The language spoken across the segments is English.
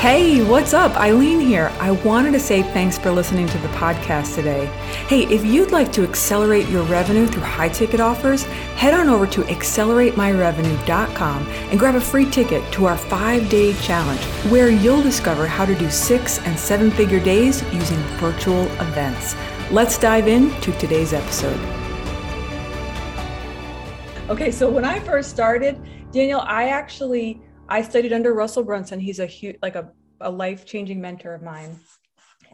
Hey, what's up? Eileen here. I wanted to say thanks for listening to the podcast today. Hey, if you'd like to accelerate your revenue through high ticket offers, head on over to acceleratemyrevenue.com and grab a free ticket to our five day challenge where you'll discover how to do six and seven figure days using virtual events. Let's dive into today's episode. Okay, so when I first started, Daniel, I actually I studied under Russell Brunson. He's a huge, like a, a life changing mentor of mine.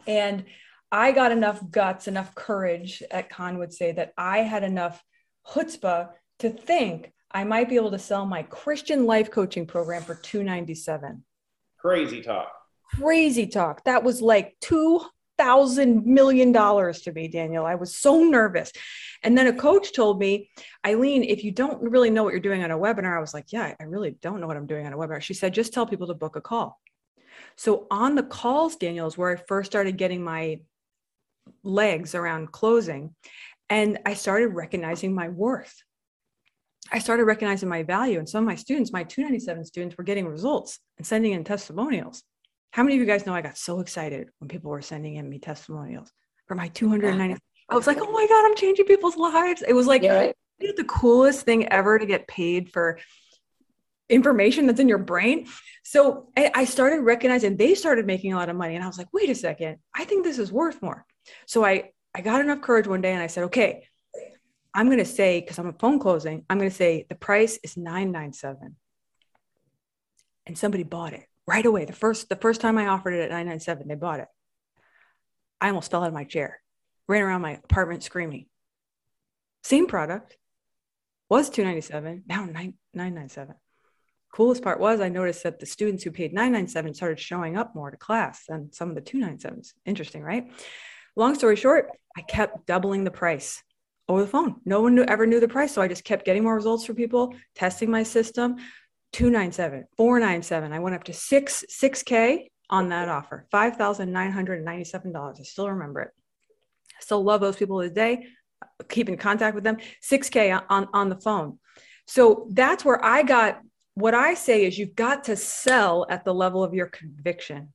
And I got enough guts, enough courage, at Con would say, that I had enough chutzpah to think I might be able to sell my Christian life coaching program for 297. Crazy talk. Crazy talk. That was like two thousand million dollars to me, Daniel. I was so nervous. And then a coach told me, Eileen, if you don't really know what you're doing on a webinar, I was like, yeah, I really don't know what I'm doing on a webinar. She said, just tell people to book a call. So on the calls, Daniel, is where I first started getting my legs around closing. And I started recognizing my worth. I started recognizing my value. And some of my students, my 297 students, were getting results and sending in testimonials. How many of you guys know I got so excited when people were sending in me testimonials for my 290? I was like, oh my God, I'm changing people's lives. It was like yeah, right. the coolest thing ever to get paid for information that's in your brain. So I started recognizing they started making a lot of money. And I was like, wait a second, I think this is worth more. So I, I got enough courage one day and I said, okay, I'm going to say, because I'm a phone closing, I'm going to say the price is 997. And somebody bought it right away. The first the first time I offered it at 997, they bought it. I almost fell out of my chair, ran around my apartment screaming. Same product, was 297, now 997. Coolest part was I noticed that the students who paid 997 started showing up more to class than some of the 297s. Interesting, right? Long story short, I kept doubling the price over the phone. No one knew, ever knew the price. So I just kept getting more results for people, testing my system. 297, 497. I went up to six, 6K on that offer, $5,997. I still remember it. I still love those people today, keep in contact with them, 6K on, on the phone. So that's where I got what I say is you've got to sell at the level of your conviction.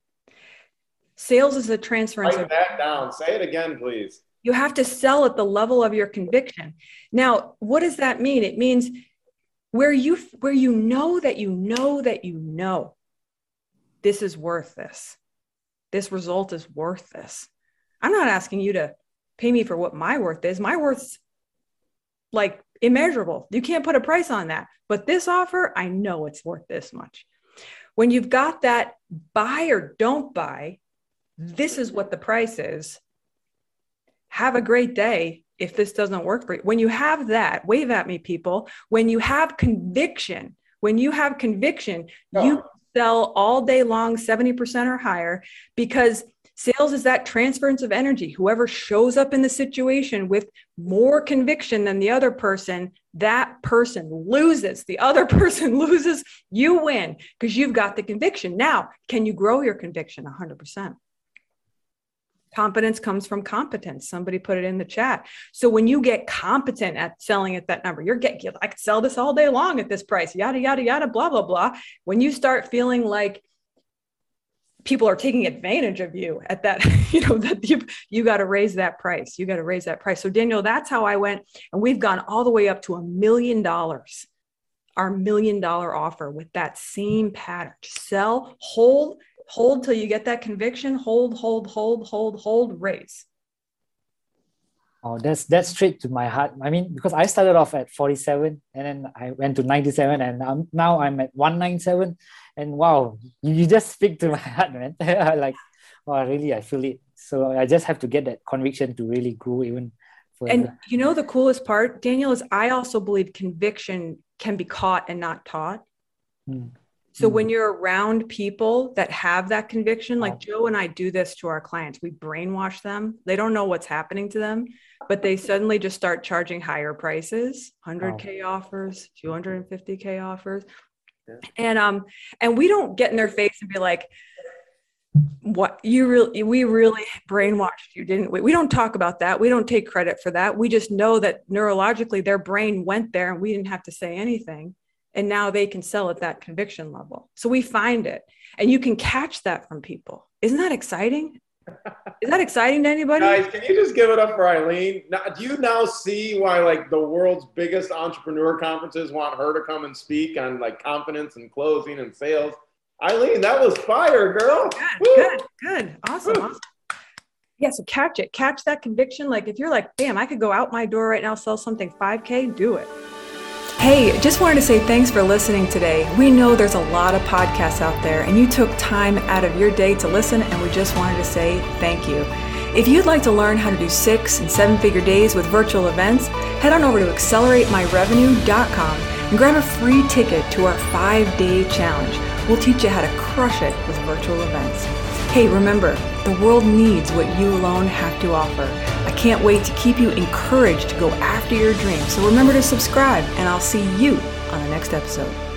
Sales is a transference. Write that down. Say it again, please. You have to sell at the level of your conviction. Now, what does that mean? It means where you where you know that you know that you know this is worth this. This result is worth this. I'm not asking you to pay me for what my worth is. My worth's like immeasurable. You can't put a price on that. But this offer i know it's worth this much. When you've got that buy or don't buy this is what the price is. Have a great day if this doesn't work for you. When you have that, wave at me, people. When you have conviction, when you have conviction, oh. you sell all day long 70% or higher because sales is that transference of energy. Whoever shows up in the situation with more conviction than the other person, that person loses. The other person loses. You win because you've got the conviction. Now, can you grow your conviction 100%? Competence comes from competence. Somebody put it in the chat. So when you get competent at selling at that number, you're getting, I could sell this all day long at this price, yada, yada, yada, blah, blah, blah. When you start feeling like people are taking advantage of you at that, you know, that you, you got to raise that price. You got to raise that price. So Daniel, that's how I went. And we've gone all the way up to a million dollars, our million dollar offer with that same pattern. Sell, hold, hold till you get that conviction. Hold hold hold hold hold raise. Oh that's that's straight to my heart. I mean because i started off at 47 and then i went to 97 and I'm, now i'm at 197 and wow you, you just speak to my heart man. Like oh really i feel it. So i just have to get that conviction to really grow even further. and you know the coolest part daniel is i also believe conviction can be caught and not taught. Mm. So mm-hmm. when you're around people that have that conviction, like Joe and I do this to our clients, we brainwash them. They don't know what's happening to them, but they suddenly just start charging higher prices, 100k offers, 250k offers. And um and we don't get in their face and be like what? You really we really brainwashed you didn't we? We don't talk about that. We don't take credit for that. We just know that neurologically their brain went there and we didn't have to say anything and now they can sell at that conviction level. So we find it and you can catch that from people. Isn't that exciting? Is that exciting to anybody? Guys, can you just give it up for Eileen? Now, do you now see why like the world's biggest entrepreneur conferences want her to come and speak on like confidence and closing and sales? Eileen, that was fire, girl. Good, Woo! good, good. Awesome, awesome. Yeah, so catch it. Catch that conviction. Like if you're like, damn, I could go out my door right now, sell something 5K, do it. Hey, just wanted to say thanks for listening today. We know there's a lot of podcasts out there, and you took time out of your day to listen, and we just wanted to say thank you. If you'd like to learn how to do six and seven figure days with virtual events, head on over to acceleratemyrevenue.com and grab a free ticket to our five day challenge. We'll teach you how to crush it with virtual events. Hey, remember, the world needs what you alone have to offer. I can't wait to keep you encouraged to go after your dreams. So remember to subscribe, and I'll see you on the next episode.